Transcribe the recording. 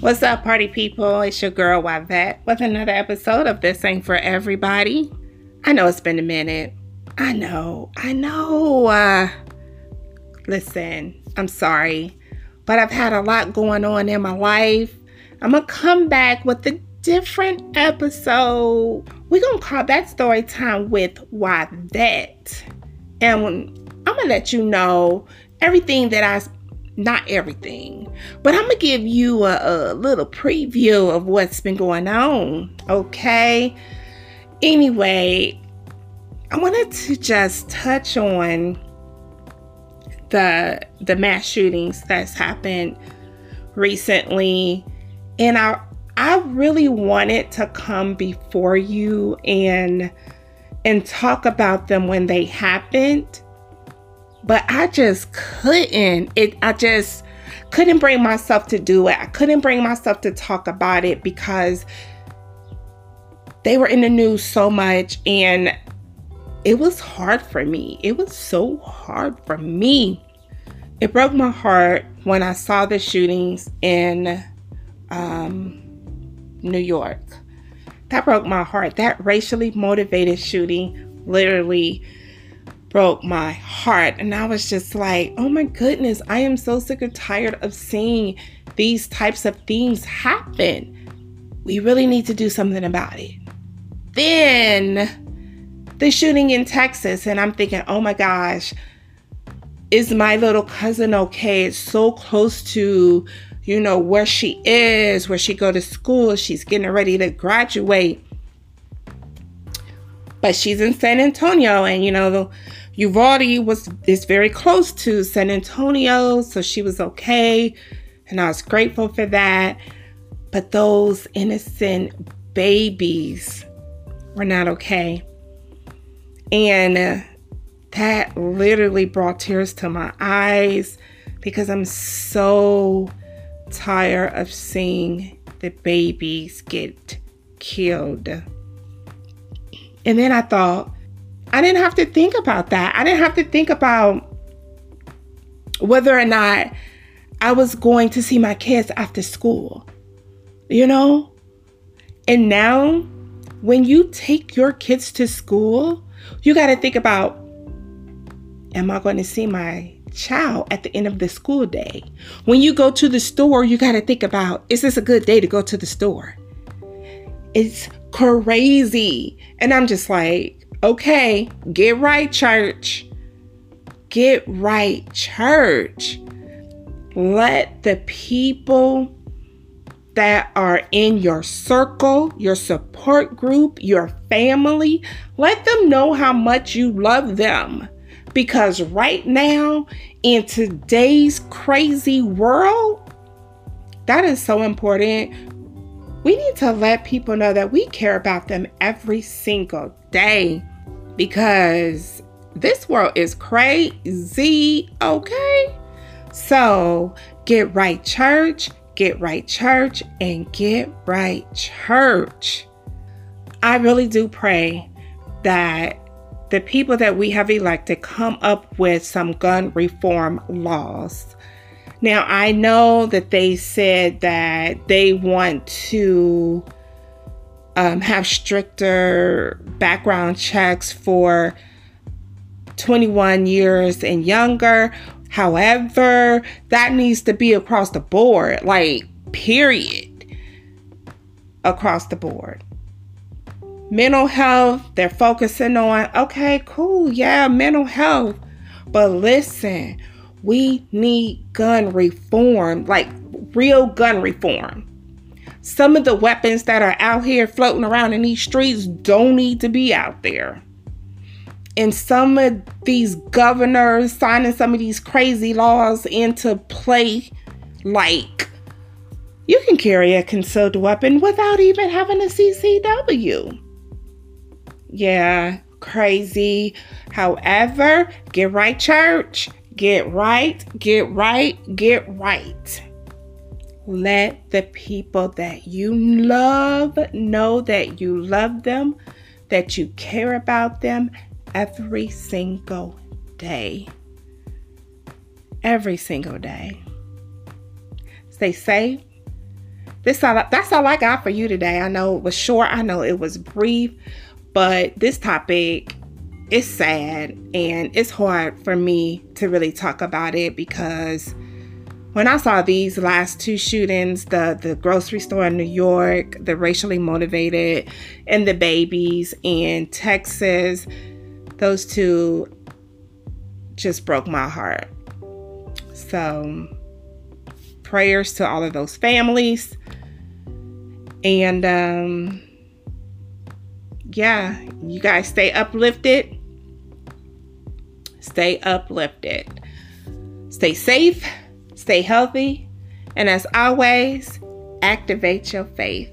What's up, party people? It's your girl Yvette with another episode of This Ain't For Everybody. I know it's been a minute. I know, I know. Uh, listen, I'm sorry, but I've had a lot going on in my life. I'm gonna come back with a different episode. We're gonna call that story time with That. And I'm gonna let you know everything that I not everything, but I'm gonna give you a, a, little preview of what's been going on. Okay. Anyway, I wanted to just touch on the the mass shootings that's happened recently, and I I really wanted to come before you and and talk about them when they happened but I just couldn't. It I just couldn't bring myself to do it. I couldn't bring myself to talk about it because they were in the news so much and it was hard for me. It was so hard for me. It broke my heart when I saw the shootings in um, New York. That broke my heart. That racially motivated shooting literally broke my heart. And I was just like, oh my goodness, I am so sick and tired of seeing these types of things happen. We really need to do something about it. Then the shooting in Texas, and I'm thinking, oh my gosh, is my little cousin okay? It's so close to, you know, where she is, where she go to school. She's getting ready to graduate. But she's in San Antonio, and you know, Uvalde was is very close to San Antonio, so she was okay, and I was grateful for that. But those innocent babies were not okay. And uh, that literally brought tears to my eyes because I'm so tired of seeing the babies get killed. And then I thought, I didn't have to think about that. I didn't have to think about whether or not I was going to see my kids after school, you know? And now, when you take your kids to school, you got to think about am I going to see my child at the end of the school day? When you go to the store, you got to think about is this a good day to go to the store? It's crazy. And I'm just like, Okay, get right, church. Get right, church. Let the people that are in your circle, your support group, your family, let them know how much you love them. Because right now, in today's crazy world, that is so important. We need to let people know that we care about them every single day because this world is crazy, okay? So get right, church, get right, church, and get right, church. I really do pray that the people that we have elected come up with some gun reform laws. Now, I know that they said that they want to um, have stricter background checks for 21 years and younger. However, that needs to be across the board, like, period, across the board. Mental health, they're focusing on, okay, cool, yeah, mental health. But listen, we need gun reform, like real gun reform. Some of the weapons that are out here floating around in these streets don't need to be out there. And some of these governors signing some of these crazy laws into play, like you can carry a concealed weapon without even having a CCW. Yeah, crazy. However, get right, church. Get right, get right, get right. Let the people that you love know that you love them, that you care about them every single day. Every single day. Stay safe, this all, that's all I got for you today. I know it was short. I know it was brief, but this topic is sad and it's hard for me to really talk about it because when I saw these last two shootings, the the grocery store in New York, the racially motivated, and the babies in Texas, those two just broke my heart. So prayers to all of those families. And um yeah, you guys stay uplifted. Stay uplifted. Stay safe, stay healthy, and as always, activate your faith.